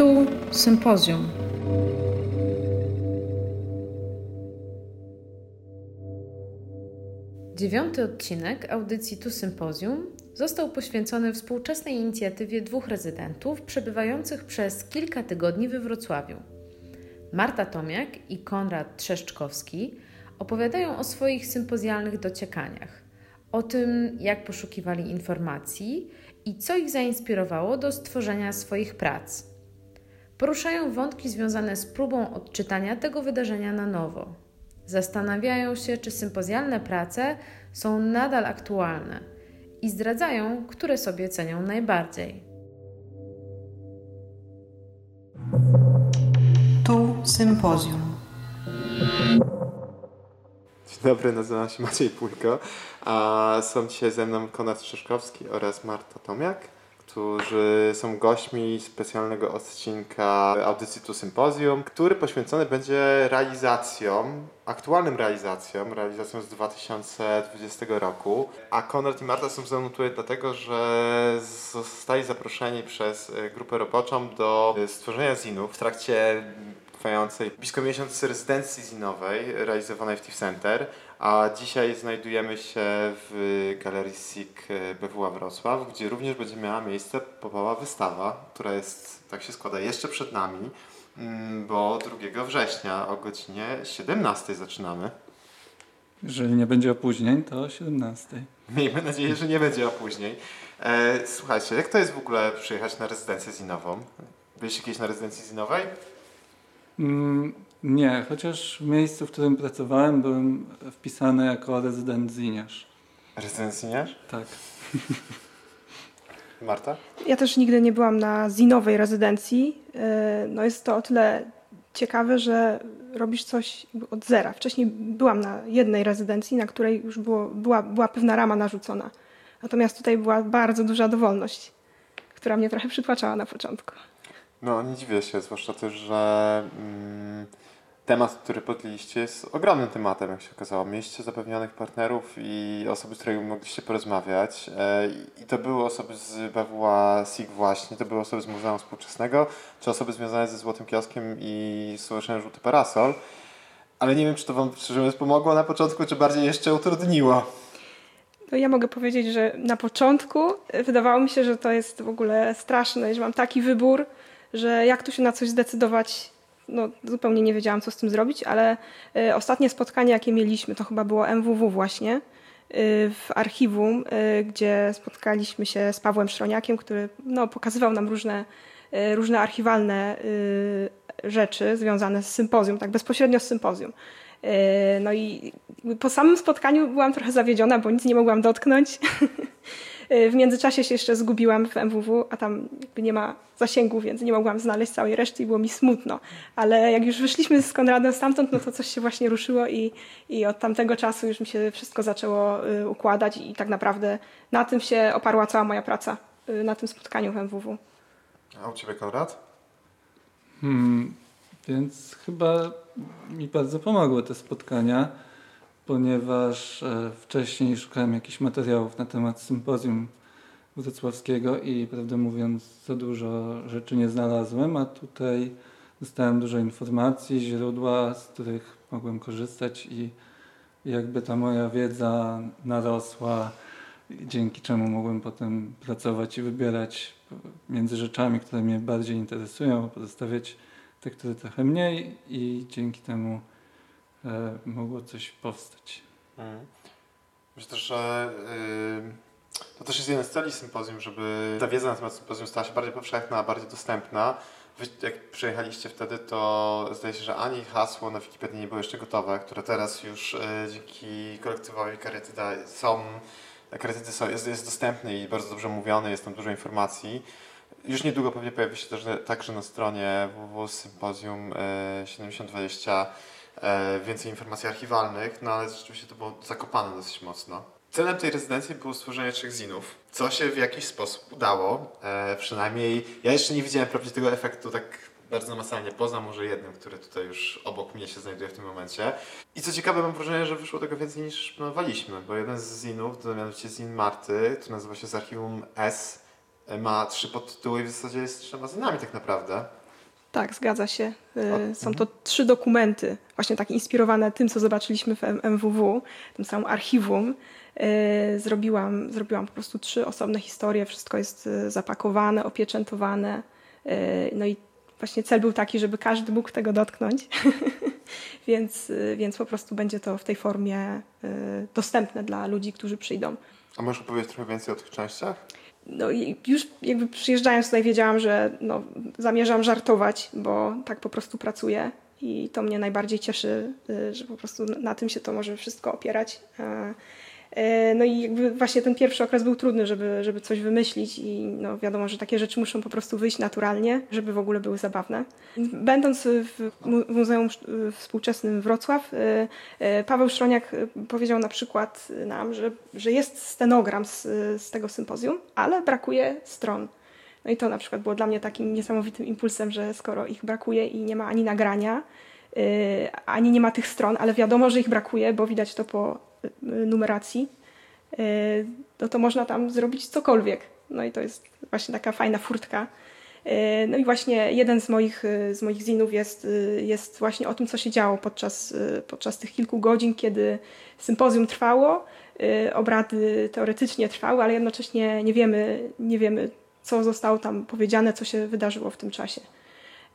Tu sympozjum. Dziewiąty odcinek audycji Tu Sympozjum został poświęcony współczesnej inicjatywie dwóch rezydentów przebywających przez kilka tygodni we Wrocławiu. Marta Tomiak i Konrad Trzeszczkowski opowiadają o swoich sympozjalnych dociekaniach, o tym, jak poszukiwali informacji i co ich zainspirowało do stworzenia swoich prac. Poruszają wątki związane z próbą odczytania tego wydarzenia na nowo. Zastanawiają się, czy sympozjalne prace są nadal aktualne i zdradzają, które sobie cenią najbardziej. Tu sympozjum. Dzień dobry, nazywam się Maciej Pujko, a są dzisiaj ze mną Konrad Szyszkowski oraz Marta Tomiak, którzy są gośćmi specjalnego odcinka audycji Tu Sympozjum, który poświęcony będzie realizacjom, aktualnym realizacjom, realizacjom z 2020 roku. A Konrad i Marta są ze mną tutaj dlatego, że zostali zaproszeni przez grupę roboczą do stworzenia zinów w trakcie trwającej blisko miesiąc rezydencji zinowej realizowanej w TIF Center, a dzisiaj znajdujemy się w Galerii SIG BWA Wrocław, gdzie również będzie miała miejsce powoła wystawa, która jest, tak się składa, jeszcze przed nami, mm, bo 2 września o godzinie 17 zaczynamy. Jeżeli nie będzie opóźnień, to o 17. Miejmy nadzieję, że nie będzie opóźnień. E, słuchajcie, jak to jest w ogóle przyjechać na rezydencję zinową? Byliście kiedyś na rezydencji zinowej? Mm, nie, chociaż w miejscu, w którym pracowałem, byłem wpisany jako rezydent ziniarz. Rezydent ziniarz? Tak. Marta? Ja też nigdy nie byłam na zinowej rezydencji. E, no jest to o tyle ciekawe, że robisz coś od zera. Wcześniej byłam na jednej rezydencji, na której już było, była, była pewna rama narzucona. Natomiast tutaj była bardzo duża dowolność, która mnie trochę przytłaczała na początku. No, nie dziwię się, zwłaszcza też, że mm, temat, który podjęliście jest ogromnym tematem, jak się okazało. Mieliście zapewnionych partnerów i osoby, z którymi mogliście porozmawiać. E, I to były osoby z BWA SIG właśnie, to były osoby z Muzeum Współczesnego, czy osoby związane ze Złotym Kioskiem i Stowarzyszeniem Żółty Parasol. Ale nie wiem, czy to Wam szczerze mówiąc pomogło na początku, czy bardziej jeszcze utrudniło. No ja mogę powiedzieć, że na początku wydawało mi się, że to jest w ogóle straszne, że mam taki wybór, że jak tu się na coś zdecydować, no zupełnie nie wiedziałam, co z tym zrobić, ale y, ostatnie spotkanie, jakie mieliśmy, to chyba było MWW właśnie, y, w archiwum, y, gdzie spotkaliśmy się z Pawłem Szroniakiem, który no, pokazywał nam różne, różne archiwalne rzeczy związane z sympozjum, tak bezpośrednio z sympozjum. No i po samym spotkaniu byłam trochę zawiedziona, bo nic nie mogłam dotknąć. W międzyczasie się jeszcze zgubiłam w MWW, a tam jakby nie ma zasięgu, więc nie mogłam znaleźć całej reszty i było mi smutno. Ale jak już wyszliśmy z Konradem stamtąd, no to coś się właśnie ruszyło i, i od tamtego czasu już mi się wszystko zaczęło y, układać i tak naprawdę na tym się oparła cała moja praca, y, na tym spotkaniu w MWW. A u Ciebie Konrad? Hmm, więc chyba mi bardzo pomogły te spotkania ponieważ e, wcześniej szukałem jakichś materiałów na temat sympozjum wrocławskiego i prawdę mówiąc za dużo rzeczy nie znalazłem, a tutaj dostałem dużo informacji, źródła, z których mogłem korzystać i jakby ta moja wiedza narosła, dzięki czemu mogłem potem pracować i wybierać między rzeczami, które mnie bardziej interesują, pozostawiać te, które trochę mniej i dzięki temu mogło coś powstać. Mhm. Myślę, że yy, to też jest jeden z celi sympozjum, żeby ta wiedza na temat sympozjum stała się bardziej powszechna, bardziej dostępna. Wy, jak przyjechaliście wtedy, to zdaje się, że ani hasło na Wikipedii nie było jeszcze gotowe, które teraz już yy, dzięki kolektywowi Karytyda są, Karytydy są, jest, jest dostępny i bardzo dobrze mówiony, jest tam dużo informacji. Już niedługo pewnie pojawi się też także na stronie www.sympozjum yy, 7020 E, więcej informacji archiwalnych, no ale rzeczywiście to było zakopane dosyć mocno. Celem tej rezydencji było stworzenie trzech zinów, co się w jakiś sposób udało. E, przynajmniej ja jeszcze nie widziałem prawdziwie tego efektu tak bardzo namacalnie, poza może jednym, który tutaj już obok mnie się znajduje w tym momencie. I co ciekawe, mam wrażenie, że wyszło tego więcej niż planowaliśmy, bo jeden z zinów, to mianowicie zin Marty, który nazywa się z archiwum S, ma trzy podtytuły i w zasadzie jest trzema zinami tak naprawdę. Tak, zgadza się. Y, są to trzy dokumenty, właśnie tak inspirowane tym, co zobaczyliśmy w MWW, tym samym archiwum. Y, zrobiłam, zrobiłam po prostu trzy osobne historie, wszystko jest y, zapakowane, opieczętowane. No i właśnie cel był taki, żeby każdy mógł tego dotknąć, więc, więc po prostu będzie to w tej formie dostępne dla ludzi, którzy przyjdą. A możesz opowiedzieć trochę więcej o tych częściach? No już jakby przyjeżdżając tutaj wiedziałam, że no, zamierzam żartować, bo tak po prostu pracuję i to mnie najbardziej cieszy, y, że po prostu na tym się to może wszystko opierać. E, no i jakby właśnie ten pierwszy okres był trudny, żeby, żeby coś wymyślić i no wiadomo, że takie rzeczy muszą po prostu wyjść naturalnie, żeby w ogóle były zabawne. Będąc w Muzeum Współczesnym Wrocław, e, e, Paweł Szroniak powiedział na przykład nam, że, że jest stenogram z, z tego sympozjum, ale brakuje stron. No i to na przykład było dla mnie takim niesamowitym impulsem, że skoro ich brakuje i nie ma ani nagrania, ani nie ma tych stron, ale wiadomo, że ich brakuje, bo widać to po numeracji, e, no to można tam zrobić cokolwiek. No i to jest właśnie taka fajna furtka. E, no i właśnie jeden z moich, e, z moich zinów jest, jest właśnie o tym, co się działo podczas, podczas tych kilku godzin, kiedy sympozjum trwało, obrady teoretycznie trwały, ale jednocześnie nie wiemy, nie wiemy co zostało tam powiedziane, co się wydarzyło w tym czasie.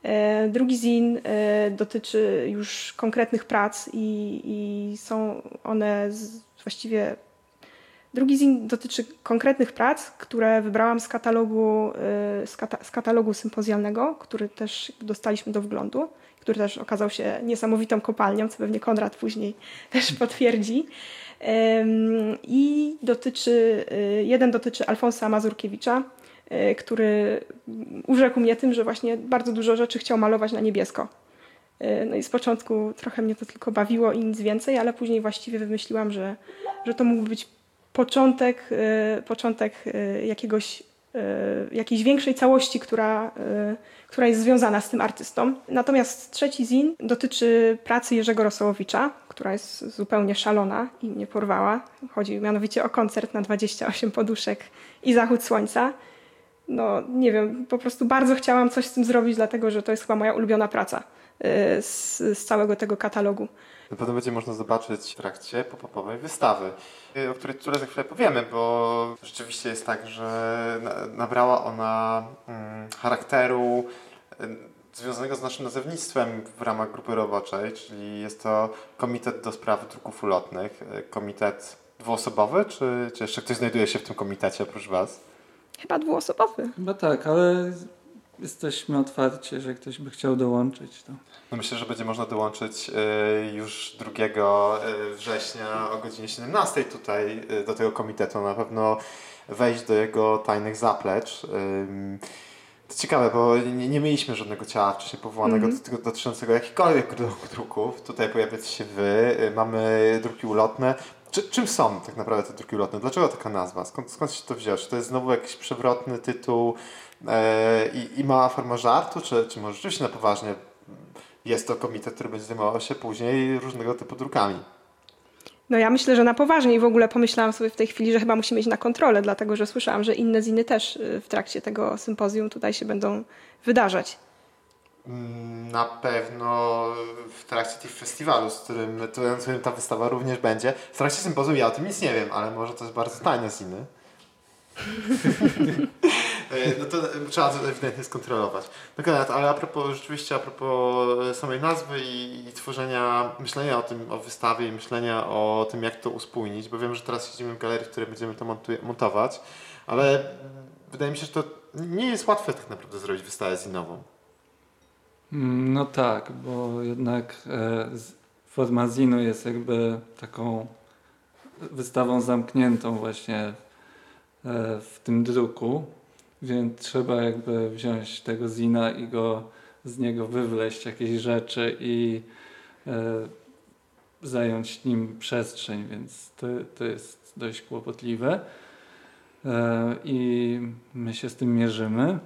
E, drugi zin e, dotyczy już konkretnych prac i, i są one z, właściwie. Drugi zin dotyczy konkretnych prac, które wybrałam z katalogu, e, z, kata, z katalogu sympozjalnego, który też dostaliśmy do wglądu, który też okazał się niesamowitą kopalnią, co pewnie Konrad później też potwierdzi. I dotyczy, jeden dotyczy Alfonsa Mazurkiewicza, który urzekł mnie tym, że właśnie bardzo dużo rzeczy chciał malować na niebiesko. E, no i z początku trochę mnie to tylko bawiło i nic więcej, ale później właściwie wymyśliłam, że, że to mógł być początek, e, początek jakiegoś, jakiejś większej całości, która, która jest związana z tym artystą. Natomiast trzeci zin dotyczy pracy Jerzego Rosołowicza, która jest zupełnie szalona i mnie porwała. Chodzi mianowicie o koncert na 28 poduszek i zachód słońca no nie wiem, po prostu bardzo chciałam coś z tym zrobić, dlatego że to jest chyba moja ulubiona praca y, z, z całego tego katalogu. Na pewno będzie można zobaczyć w trakcie pop-upowej wystawy, y, o której które za chwilę powiemy, bo rzeczywiście jest tak, że nabrała ona mm, charakteru y, związanego z naszym nazewnictwem w ramach grupy roboczej, czyli jest to Komitet do Spraw Druków Ulotnych, komitet dwuosobowy, czy, czy jeszcze ktoś znajduje się w tym komitecie oprócz Was? Chyba dwuosobowy. Chyba tak, ale jesteśmy otwarci, że ktoś by chciał dołączyć. To. No myślę, że będzie można dołączyć y, już 2 y, września o godzinie 17 tutaj y, do tego komitetu. Na pewno wejść do jego tajnych zaplecz. To ciekawe, bo nie, nie mieliśmy żadnego ciała wcześniej powołanego mm -hmm. dotyczącego jakichkolwiek druków. Tutaj pojawiacie się wy, mamy druki ulotne. Czy, czym są tak naprawdę te druki ulotne? Dlaczego taka nazwa? Skąd, skąd się to wziął? Czy to jest znowu jakiś przewrotny tytuł e, i, i mała forma żartu, czy, czy może rzeczywiście na poważnie jest to komitet, który będzie zajmował się później różnego typu drukami? No ja myślę, że na poważnie i w ogóle pomyślałam sobie w tej chwili, że chyba musimy iść na kontrolę, dlatego że słyszałam, że inne ziny też y, w trakcie tego sympozjum tutaj się będą wydarzać. Mm, na pewno w trakcie tych festiwalu, z którym, z którym ta wystawa również będzie. W trakcie sympozjum ja o tym nic nie wiem, ale może to jest bardzo tajne z inny. no to trzeba to ewidentnie skontrolować. No ale a propos, rzeczywiście a propos samej nazwy i, i, tworzenia, myślenia o tym, o wystawie i myślenia o tym, jak to uspójnić, bo wiem, że teraz siedzimy w galerii, w której będziemy to montować, ale wydaje mi się, że to nie jest łatwe tak naprawdę zrobić wystawę zinową. Mm, no tak, bo jednak e, forma zinu jest jakby taką wystawą zamkniętą właśnie e, w tym druku, więc trzeba jakby wziąć tego zina i go z niego wywleść jakieś rzeczy i e, zająć nim przestrzeń, więc to, to jest dość kłopotliwe i my się z tym mierzymy.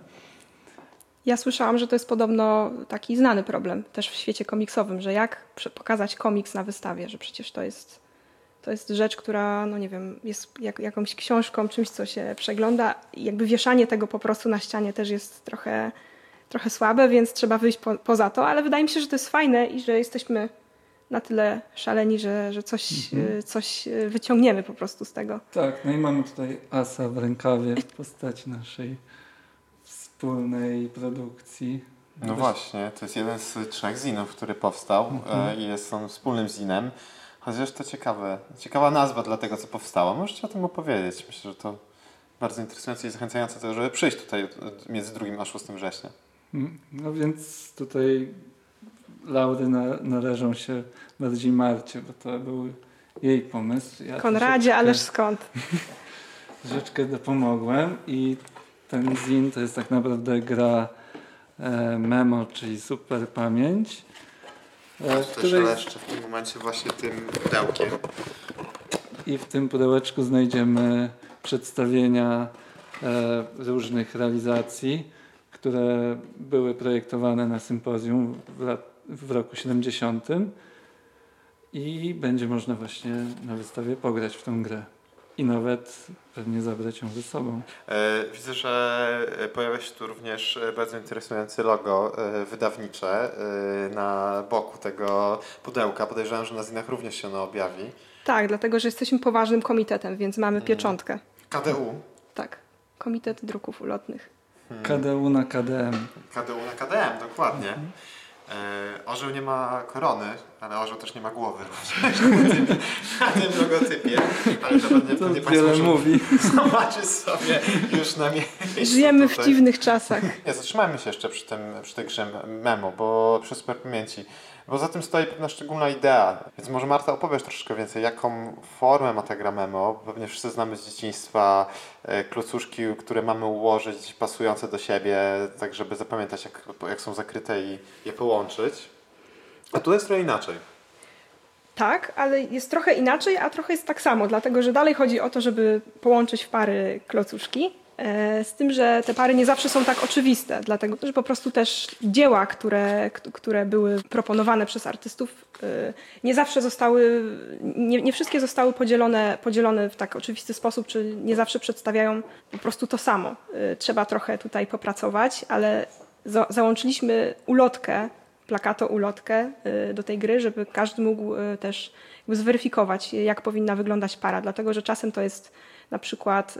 Ja słyszałam, że to jest podobno taki znany problem też w świecie komiksowym, że jak pokazać komiks na wystawie, że przecież to jest, to jest rzecz, która, no nie wiem, jest jak, jakąś książką, czymś, co się przegląda i jakby wieszanie tego po prostu na ścianie też jest trochę trochę słabe, więc trzeba wyjść po, poza to, ale wydaje mi się, że to jest fajne i że jesteśmy na tyle szaleni, że, że coś, Mhm. y, coś y, wyciągniemy po prostu z tego. Tak, no i mamy tutaj asa w rękawie w postaci naszej wspólnej produkcji. No właśnie, to jest jeden z trzech zinów, który powstał Mhm. e, i jest on wspólnym zinem. Chociaż to ciekawe, ciekawa nazwa dla tego, co powstało. Możecie o tym opowiedzieć. Myślę, że to bardzo interesujące i zachęcające to, żeby przyjść tutaj między 2 a 6 września. Mm, No więc tutaj laury na, należą się bardziej Marcie, bo to był jej pomysł. Ja Konradzie, troszeczkę- ależ skąd? troszeczkę dopomogłem i ten zin to jest tak naprawdę gra e, memo, czyli super pamięć. E, w której, szeleszczę w tym momencie właśnie tym pudełkiem. I w tym pudełeczku znajdziemy przedstawienia e, różnych realizacji, które były projektowane na sympozjum w, lat, w roku 70. I będzie można właśnie na wystawie pograć w tą grę. I nawet pewnie zabrać ją ze sobą. E, Widzę, że e, pojawia się tu również e, bardzo interesujące logo e, wydawnicze e, na boku tego pudełka. Podejrzewam, że na zinach również się ono objawi. Tak, dlatego, że jesteśmy poważnym komitetem, więc mamy Mhm. pieczątkę. KDU. Tak, Komitet Druków Ulotnych. KDU na KDM. KDU na KDM, dokładnie. E, orzeł nie ma korony, ale orzeł też nie ma głowy. Na tym logotypie. Ale to pewnie, To pewnie wiele Państwo mówi. zobaczyć sobie już na miejscu. Żyjemy w tutaj. dziwnych czasach. Nie, zatrzymajmy się jeszcze przy, tym, przy tej grze memo, bo przy super pamięci. Bo za tym stoi pewna szczególna idea. Więc może Marta opowiesz troszeczkę więcej, jaką formę ma ta gra memo. Pewnie wszyscy znamy z dzieciństwa e, klocuszki, które mamy ułożyć pasujące do siebie, tak żeby zapamiętać jak, jak są zakryte i je połączyć. A tu jest trochę inaczej. Tak, ale jest trochę inaczej, a trochę jest tak samo, dlatego że dalej chodzi o to, żeby połączyć w pary klocuszki. E, Z tym, że te pary nie zawsze są tak oczywiste, dlatego że po prostu też dzieła, które, które były proponowane przez artystów, e, nie zawsze zostały, nie, nie wszystkie zostały podzielone, podzielone w tak oczywisty sposób, czy nie zawsze przedstawiają po prostu to samo. E, Trzeba trochę tutaj popracować, ale za, załączyliśmy ulotkę plakato ulotkę do tej gry, żeby każdy mógł też zweryfikować, jak powinna wyglądać para, dlatego że czasem to jest na przykład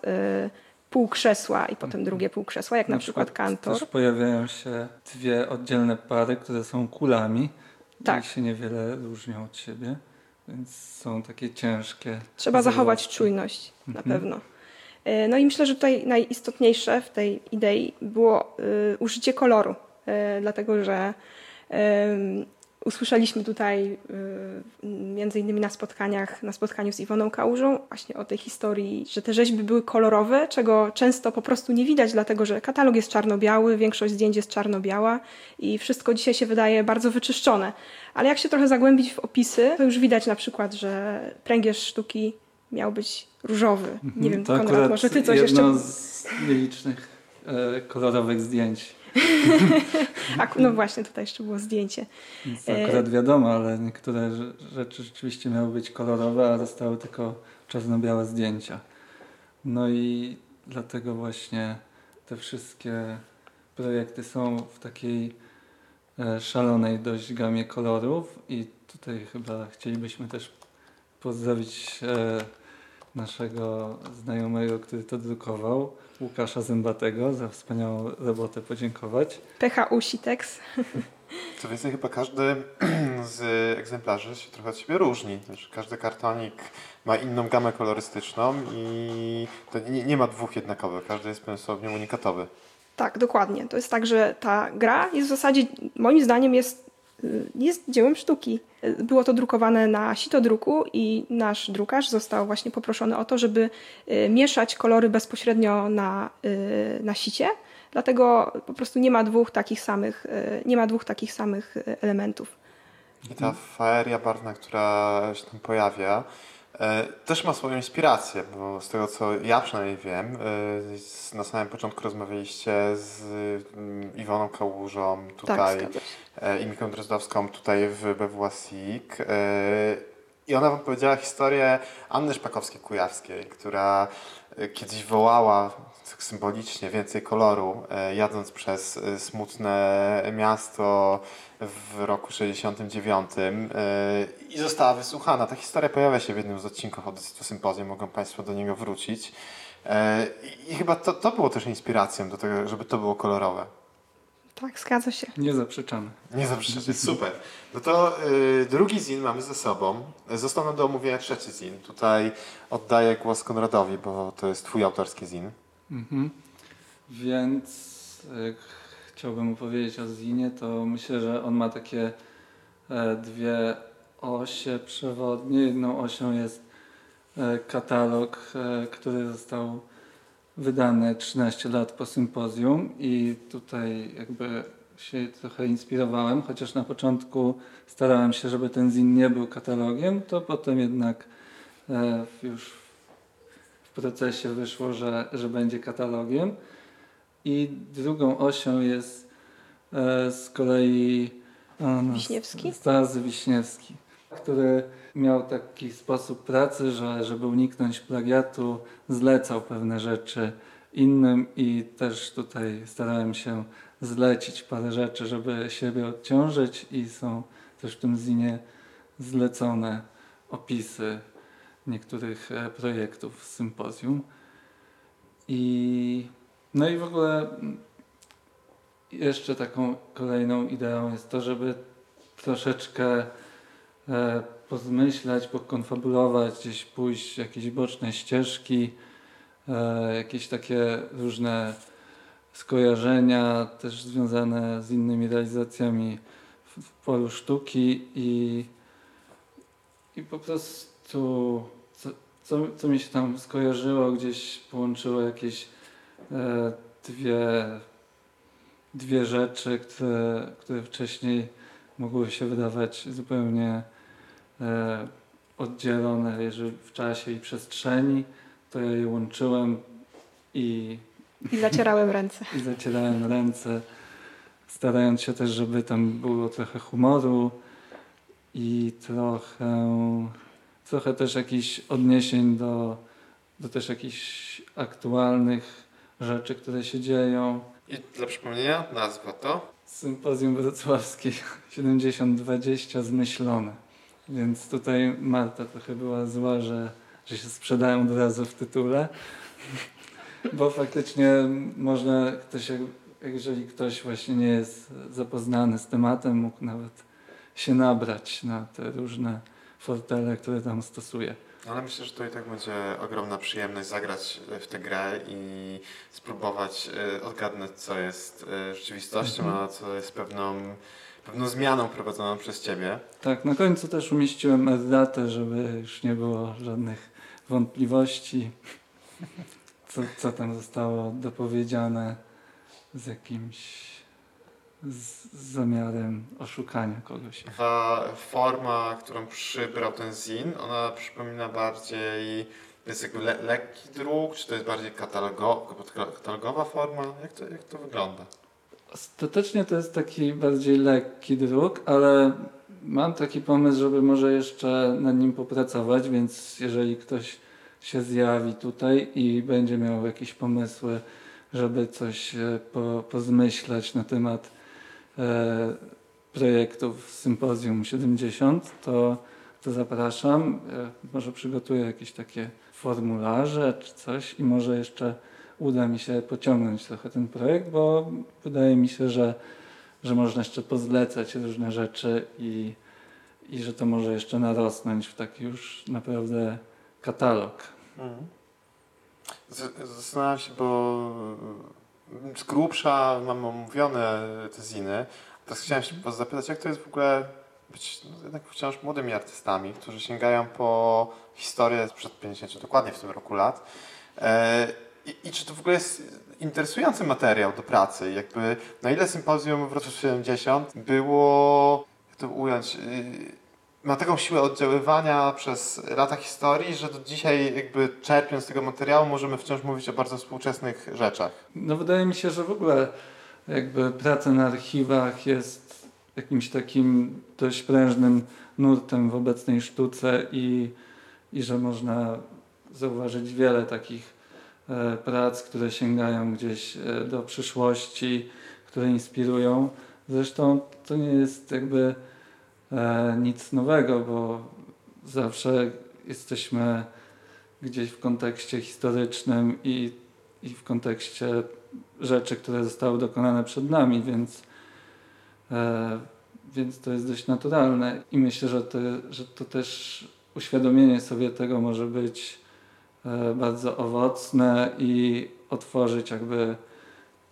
pół krzesła i potem drugie pół krzesła, jak na, przykład, kantor. Też pojawiają się dwie oddzielne pary, które są kulami Tak. i się niewiele różnią od siebie, więc są takie ciężkie. Trzeba zachować czujność na Mhm. pewno. Y, No i myślę, że tutaj najistotniejsze w tej idei było y, użycie koloru, y, dlatego że usłyszeliśmy tutaj y, między innymi na spotkaniach, na spotkaniu z Iwoną Kałużą właśnie o tej historii, że te rzeźby były kolorowe, czego często po prostu nie widać, dlatego że katalog jest czarno-biały, większość zdjęć jest czarno-biała i wszystko dzisiaj się wydaje bardzo wyczyszczone. Ale jak się trochę zagłębić w opisy, to już widać na przykład, że pręgierz sztuki miał być różowy. Nie wiem, to Konrad, może ty coś jedno jeszcze... z nielicznych e, kolorowych zdjęć. No właśnie, tutaj jeszcze było zdjęcie. To E, akurat wiadomo, ale niektóre rze- rzeczy rzeczywiście miały być kolorowe, a zostały tylko czarno-białe zdjęcia. No i dlatego właśnie te wszystkie projekty są w takiej e, szalonej dość gamie kolorów i tutaj chyba chcielibyśmy też pozdrowić e, naszego znajomego, który to drukował, Łukasza Zębatego, za wspaniałą robotę podziękować. PHU Sitex. Co więcej, chyba każdy z egzemplarzy się trochę od siebie różni. Każdy kartonik ma inną gamę kolorystyczną i to nie, nie ma dwóch jednakowych. Każdy jest pewnie unikatowy. Tak, dokładnie. To jest tak, że ta gra jest w zasadzie, moim zdaniem, jest, jest dziełem sztuki. Y, Było to drukowane na sito druku i nasz drukarz został właśnie poproszony o to, żeby y, mieszać kolory bezpośrednio na, y, na sicie. Dlatego po prostu nie ma dwóch takich samych, y, nie ma dwóch takich samych y, elementów. I ta faeria barwna, która się tam pojawia, też ma swoją inspirację, bo z tego co ja przynajmniej wiem, na samym początku rozmawialiście z mm, Iwoną Kałużą Tak, tutaj e, i Miką Drozdowską tutaj w BWSIK. E, I ona wam powiedziała historię Anny Szpakowskiej-Kujawskiej, która e, kiedyś wołała tak symbolicznie więcej koloru, e, jadąc przez e, smutne miasto w roku 69 e, i została wysłuchana. Ta historia pojawia się w jednym z odcinków audycji sympozjum, mogą Państwo do niego wrócić. I chyba to, to było też inspiracją do tego, żeby to było kolorowe. Tak, zgadza się. Nie zaprzeczamy. Nie zaprzeczamy, super. No to y, drugi zin mamy ze sobą. Został nam do omówienia trzeci zin. Tutaj oddaję głos Konradowi, bo to jest twój autorski zin. Mhm. Więc jak chciałbym opowiedzieć o zinie, to myślę, że on ma takie e, dwie osie przewodnie. Jedną osią jest e, katalog, e, który został wydane 13 lat po sympozjum i tutaj jakby się trochę inspirowałem, chociaż na początku starałem się, żeby ten zin nie był katalogiem, to potem jednak e, już w procesie wyszło, że, że będzie katalogiem. I drugą osią jest e, z kolei no, Wiśniewski? Starzy Wiśniewski, który miał taki sposób pracy, że żeby uniknąć plagiatu, zlecał pewne rzeczy innym i też tutaj starałem się zlecić parę rzeczy, żeby siebie odciążyć i są też w tym zinie zlecone opisy niektórych e, projektów z sympozjum. I no i w ogóle jeszcze taką kolejną ideą jest to, żeby troszeczkę pozmyślać, pokonfabulować, gdzieś pójść jakieś boczne ścieżki, e, jakieś takie różne skojarzenia też związane z innymi realizacjami w, w polu sztuki i, i po prostu co, co, co mi się tam skojarzyło, gdzieś połączyło jakieś e, dwie, dwie rzeczy, które, które wcześniej mogły się wydawać zupełnie E, oddzielone jeżeli w czasie i przestrzeni, to ja je łączyłem i... I zacierałem ręce. I zacierałem ręce, starając się też, żeby tam było trochę humoru i trochę, trochę też jakichś odniesień do, do też jakichś aktualnych rzeczy, które się dzieją. I dla przypomnienia nazwa to? Sympozjum Wrocławskie 7020 Zmyślone. Więc tutaj Marta trochę była zła, że, że się sprzedają od razu w tytule. Bo faktycznie można ktoś, jeżeli ktoś właśnie nie jest zapoznany z tematem, mógł nawet się nabrać na te różne fortele, które tam stosuje. Ale myślę, że to i tak będzie ogromna przyjemność zagrać w tę grę i spróbować e, odgadnąć, co jest e, rzeczywistością, mhm. a co jest pewną pewną zmianą prowadzoną przez Ciebie. Tak, na końcu też umieściłem datę, żeby już nie było żadnych wątpliwości, co, co tam zostało dopowiedziane z jakimś z, zamiarem oszukania kogoś. Ta forma, którą przybrał ten zin, ona przypomina bardziej to jest jakby le lekki druk, czy to jest bardziej katalogo katalogowa forma? Jak to, jak to wygląda? Ostatecznie to jest taki bardziej lekki druk, ale mam taki pomysł, żeby może jeszcze nad nim popracować, więc jeżeli ktoś się zjawi tutaj i będzie miał jakieś pomysły, żeby coś e, po, pozmyślać na temat projektów Sympozjum 70, to, to zapraszam. E, może przygotuję jakieś takie formularze czy coś i może jeszcze uda mi się pociągnąć trochę ten projekt, bo wydaje mi się, że, że można jeszcze pozlecać różne rzeczy i, i że to może jeszcze narosnąć w taki już naprawdę katalog. Mhm. Zastanawiam się, bo z grubsza mam omówione te ziny. Teraz chciałem się was zapytać, jak to jest w ogóle być no, jednak wciąż młodymi artystami, którzy sięgają po historię sprzed 50, dokładnie w tym roku lat. E, i, I, czy to w ogóle jest interesujący materiał do pracy? Jakby na ile sympozjum Wrocław 70 było, jak to ująć, yy, ma taką siłę oddziaływania przez lata historii, że do dzisiaj jakby czerpiąc z tego materiału możemy wciąż mówić o bardzo współczesnych rzeczach. No wydaje mi się, że w ogóle jakby praca na archiwach jest jakimś takim dość prężnym nurtem w obecnej sztuce i, i że można zauważyć wiele takich e, prac, które sięgają gdzieś e, do przyszłości, które inspirują. Zresztą to nie jest jakby nic nowego, bo zawsze jesteśmy gdzieś w kontekście historycznym i, i w kontekście rzeczy, które zostały dokonane przed nami, więc, e, więc to jest dość naturalne. I myślę, że to, że to też uświadomienie sobie tego może być e, bardzo owocne i otworzyć jakby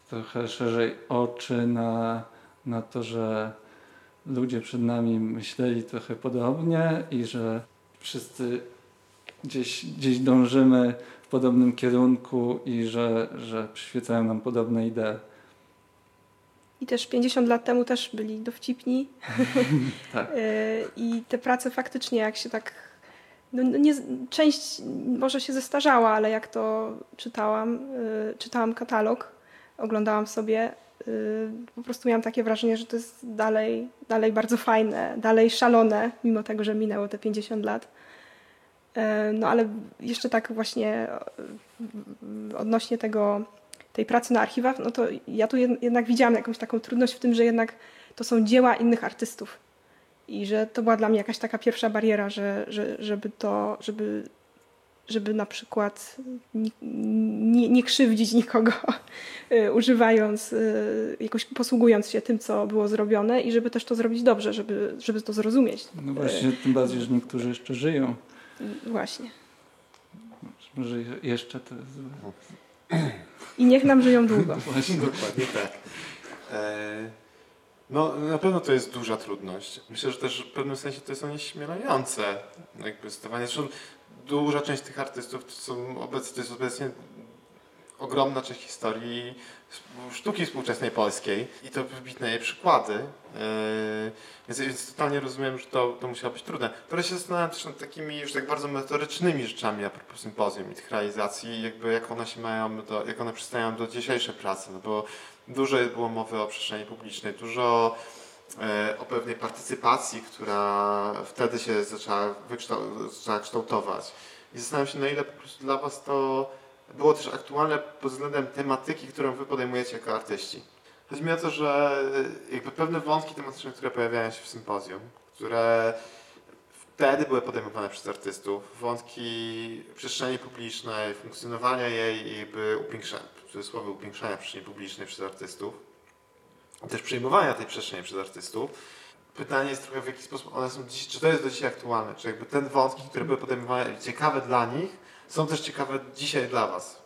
trochę szerzej oczy na, na to, że ludzie przed nami myśleli trochę podobnie i że wszyscy gdzieś, gdzieś dążymy w podobnym kierunku i że, że przyświecają nam podobne idee. I też 50 lat temu też byli dowcipni. tak. I te prace faktycznie, jak się tak. No, no nie, część może się zestarzała, ale jak to czytałam, y, czytałam katalog, oglądałam sobie, po prostu miałam takie wrażenie, że to jest dalej, dalej bardzo fajne, dalej szalone, mimo tego, że minęło te 50 lat. E, no ale jeszcze tak właśnie e, odnośnie tego, tej pracy na archiwach, no to ja tu jednak widziałam jakąś taką trudność w tym, że jednak to są dzieła innych artystów. I że to była dla mnie jakaś taka pierwsza bariera, że, że, żeby to, żeby, żeby na przykład nie, nie, krzywdzić nikogo, e, używając, jakoś posługując się tym, co było zrobione i żeby też to zrobić dobrze, żeby, żeby to zrozumieć. No właśnie, tym bardziej, że niektórzy jeszcze żyją. Właśnie. Może jeszcze to jest I niech nam żyją długo. Właśnie, dokładnie tak. E, no, na pewno to jest duża trudność. Myślę, że też w pewnym sensie to jest onieśmielające. Jakby stawanie. Zresztą duża część tych artystów to są obecnie, to jest obecnie ogromna część historii sztuki współczesnej polskiej i to wybitne jej przykłady. Yy, więc, więc totalnie rozumiem, że to, to musiało być trudne. Teraz się zastanawiam też nad takimi już tak bardzo metorycznymi rzeczami a propos sympozjum i tych realizacji, jakby jak one się mają, do, jak one przystają do dzisiejszej pracy, no bo dużo było mowy o przestrzeni publicznej, dużo e, o pewnej partycypacji, która wtedy się zaczęła, zaczęła kształtować. I zastanawiam się, na ile po prostu dla Was to było też aktualne pod względem tematyki, którą wy podejmujecie jako artyści. Chodzi mi o to, że e, jakby pewne wątki tematyczne, które pojawiają się w sympozjum, które wtedy były podejmowane przez artystów, wątki przestrzeni publicznej, funkcjonowania jej i jakby upiększania, w cudzysłowie upiększania przestrzeni publicznej przez artystów, też przejmowania tej przestrzeni przez artystów. Pytanie jest trochę w jaki sposób one są dziś, czy to jest do dzisiaj aktualne, czy jakby ten wątki, które były podejmowane, ciekawe dla nich, są też ciekawe dzisiaj dla Was.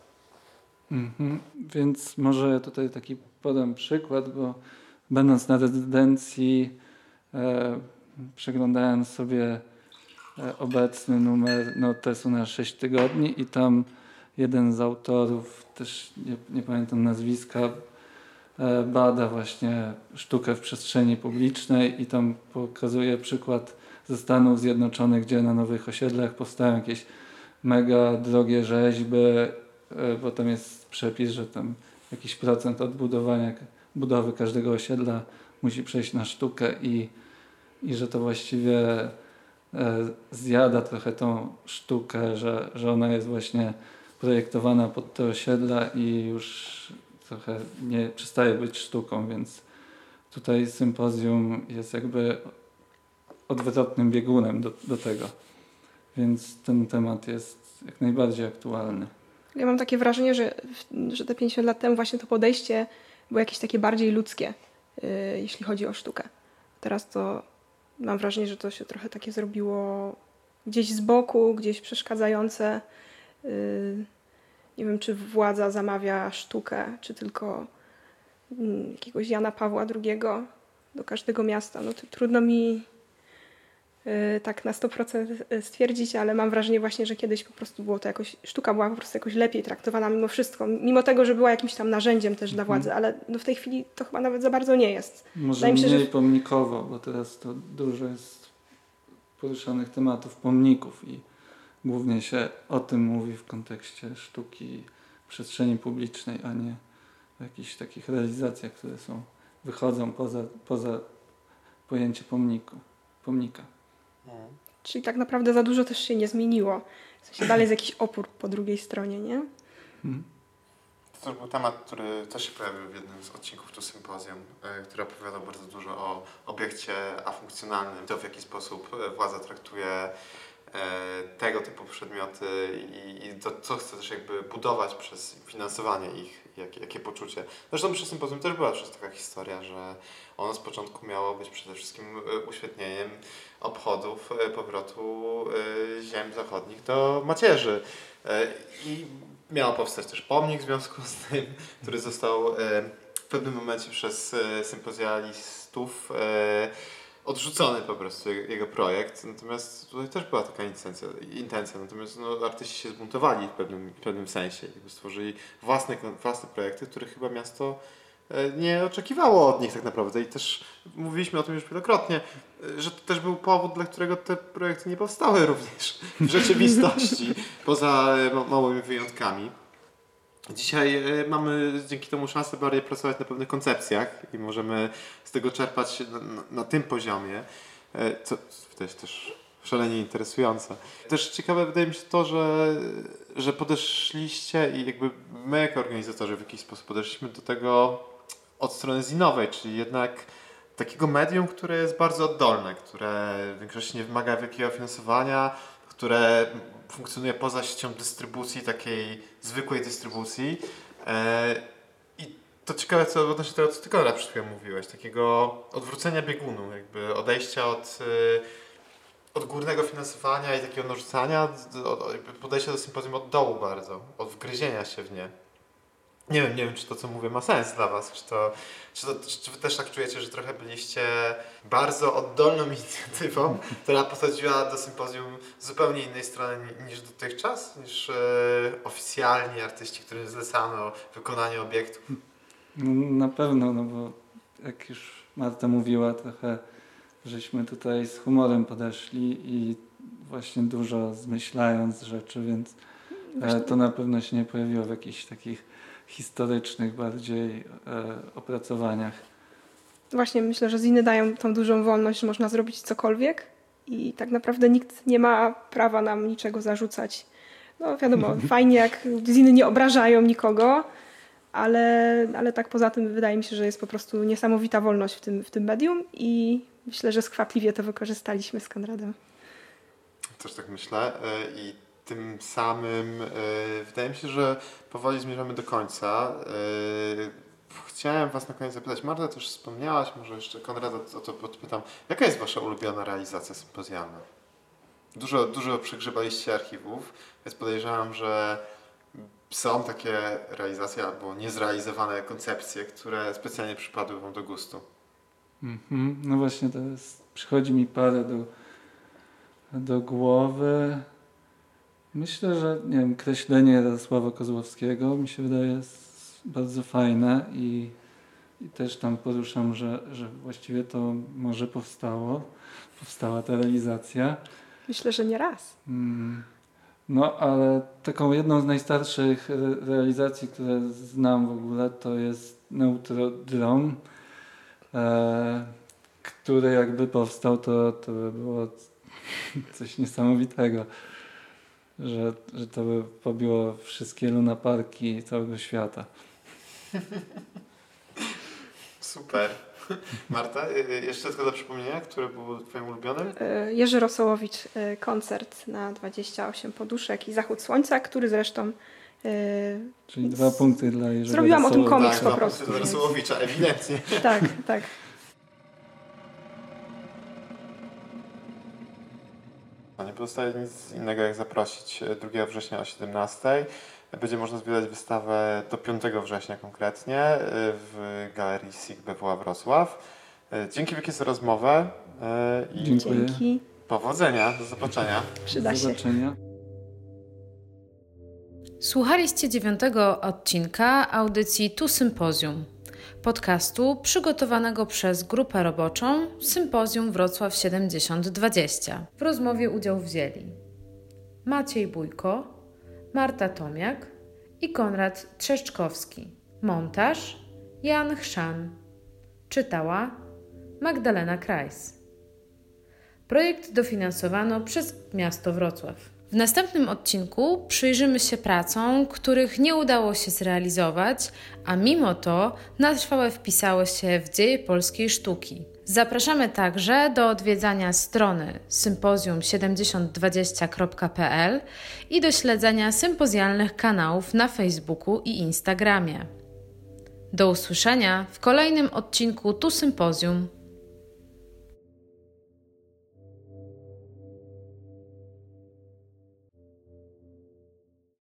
Mhm. Więc może tutaj taki podam przykład, bo będąc na rezydencji e, przeglądałem sobie e, obecny numer notesu na 6 tygodni i tam jeden z autorów, też nie, nie pamiętam nazwiska, bada właśnie sztukę w przestrzeni publicznej i tam pokazuje przykład ze Stanów Zjednoczonych, gdzie na nowych osiedlach powstają jakieś mega drogie rzeźby, e, bo tam jest przepis, że tam jakiś procent odbudowania budowy każdego osiedla musi przejść na sztukę i, i że to właściwie e, zjada trochę tą sztukę, że, że ona jest właśnie projektowana pod te osiedla i już trochę nie przestaje być sztuką, więc tutaj sympozjum jest jakby odwrotnym biegunem do, do tego. Więc ten temat jest jak najbardziej aktualny. Ja mam takie wrażenie, że, że te 50 lat temu właśnie to podejście było jakieś takie bardziej ludzkie, yy, jeśli chodzi o sztukę. Teraz to mam wrażenie, że to się trochę takie zrobiło gdzieś z boku, gdzieś przeszkadzające. Yy, nie wiem, czy władza zamawia sztukę, czy tylko yy, jakiegoś Jana Pawła II do każdego miasta. No to trudno mi Y, tak na 100% y, stwierdzić, ale mam wrażenie właśnie, że kiedyś po prostu było to jakoś, sztuka była po prostu jakoś lepiej traktowana mimo wszystko, mimo tego, że była jakimś tam narzędziem też dla władzy, ale no w tej chwili to chyba nawet za bardzo nie jest. Może mniej że... pomnikowo, bo teraz to dużo jest poruszanych tematów pomników i głównie się o tym mówi w kontekście sztuki przestrzeni publicznej, a nie w jakichś takich realizacjach, które są, wychodzą poza, poza pojęcie pomniku, pomnika. Czyli tak naprawdę za dużo też się nie zmieniło. W sensie dalej jest jakiś opór po drugiej stronie, nie? Mhm. To był temat, który też się pojawił w jednym z odcinków tu sympozjum, e, który opowiadał bardzo dużo o obiekcie afunkcjonalnym, to w jaki sposób e, władza traktuje tego typu przedmioty i, i to, co chce też jakby budować przez finansowanie ich, jakie, jakie poczucie. Zresztą przy sympozjum też była przecież taka historia, że ono z początku miało być przede wszystkim uświetnieniem obchodów powrotu ziem zachodnich do macierzy. I miał powstać też pomnik w związku z tym, który został e, w pewnym momencie przez e, sympozjalistów e, odrzucony po prostu jego projekt. Natomiast tutaj też była taka intencja, intencja. natomiast no, artyści się zbuntowali w pewnym, w pewnym sensie. Jakby stworzyli własne, własne projekty, które chyba miasto nie oczekiwało od nich tak naprawdę. I też mówiliśmy o tym już wielokrotnie, że to też był powód, dla którego te projekty nie powstały również w rzeczywistości, poza małymi wyjątkami. Dzisiaj e, mamy dzięki temu szansę bardziej pracować na pewnych koncepcjach i możemy z tego czerpać na, na, tym poziomie, e, co jest też szalenie interesujące. Też ciekawe wydaje mi się to, że, że podeszliście i jakby my jako organizatorzy w jakiś sposób podeszliśmy do tego od strony zinowej, czyli jednak takiego medium, które jest bardzo oddolne, które w większości nie wymaga wielkiego finansowania, które funkcjonuje poza siecią dystrybucji, takiej zwykłej dystrybucji. E, I to ciekawe, co odnośnie tego, co ty Konrad przed chwilą mówiłeś, takiego odwrócenia biegunu, jakby odejścia od, e, od górnego finansowania i takiego narzucania, podejścia do sympozjum od dołu bardzo, od wgryzienia się w nie. Nie wiem, nie wiem, czy to, co mówię, ma sens dla Was. Czy, to, czy, to, czy Wy też tak czujecie, że trochę byliście bardzo oddolną inicjatywą, która posadziła do sympozjum z zupełnie innej strony niż dotychczas, niż e, oficjalni artyści, którym zlecano wykonanie obiektów? No, na pewno, no bo jak już Marta mówiła, trochę żeśmy tutaj z humorem podeszli i właśnie dużo zmyślając rzeczy, więc e, to na pewno się nie pojawiło w jakichś takich historycznych bardziej e, opracowaniach. Właśnie myślę, że ziny dają tą dużą wolność, że można zrobić cokolwiek i tak naprawdę nikt nie ma prawa nam niczego zarzucać. No wiadomo, fajnie jak ziny nie obrażają nikogo, ale, ale tak poza tym wydaje mi się, że jest po prostu niesamowita wolność w tym, w tym medium i myślę, że skwapliwie to wykorzystaliśmy z Konradem. Też tak myślę e, i tym samym yy, wydaje mi się, że powoli zmierzamy do końca. Yy, chciałem Was na koniec zapytać, Marta też wspomniałaś, może jeszcze Konrada o to podpytam, jaka jest Wasza ulubiona realizacja sympozjalna? Dużo, dużo przegrzebaliście archiwów, więc podejrzewam, że są takie realizacje albo niezrealizowane koncepcje, które specjalnie przypadły Wam do gustu. Mm -hmm. No właśnie, teraz przychodzi mi parę do, do głowy. Myślę, że nie wiem, kreślenie Radosława Kozłowskiego mi się wydaje bardzo fajne i, i też tam poruszam, że, że właściwie to może powstało, powstała ta realizacja. Myślę, że nie raz. Mm, no, ale taką jedną z najstarszych realizacji, które znam w ogóle, to jest Neutrodron, e, który jakby powstał, to, to było coś niesamowitego że, że to by pobiło wszystkie lunaparki całego świata. Super. Marta, y, y, jeszcze tylko do przypomnienia, który był Twoim ulubionym? E, Jerzy Rosołowicz, e, koncert na 28 poduszek i Zachód Słońca, który zresztą e, Czyli dwa punkty dla Jerzego Zrobiłam o tym komiks tak, po prostu. Dla Rosołowicza, ewidentnie. tak, tak. Pozostaje nic innego jak zaprosić 2 września o 17. Będzie można zwiedzać wystawę do 5 września konkretnie e, w Galerii SIG BWA Wrocław. E, dzięki wielkie za rozmowę e, i. Dzięki. powodzenia. Do zobaczenia. Przyda do zobaczenia. się. Słuchaliście dziewiątego odcinka audycji Tu Sympozjum podcastu przygotowanego przez grupę roboczą Sympozjum Wrocław 7020. W rozmowie udział wzięli Maciej Bójko, Marta Tomiak i Konrad Trzeszczkowski. Montaż Jan Chrzan. Czytała Magdalena Krajs. Projekt dofinansowano przez miasto Wrocław. W następnym odcinku przyjrzymy się pracom, których nie udało się zrealizować, a mimo to na trwałe wpisały się w dzieje polskiej sztuki. Zapraszamy także do odwiedzania strony sympozjum7020.pl i do śledzenia sympozjalnych kanałów na Facebooku i Instagramie. Do usłyszenia w kolejnym odcinku Tu Sympozjum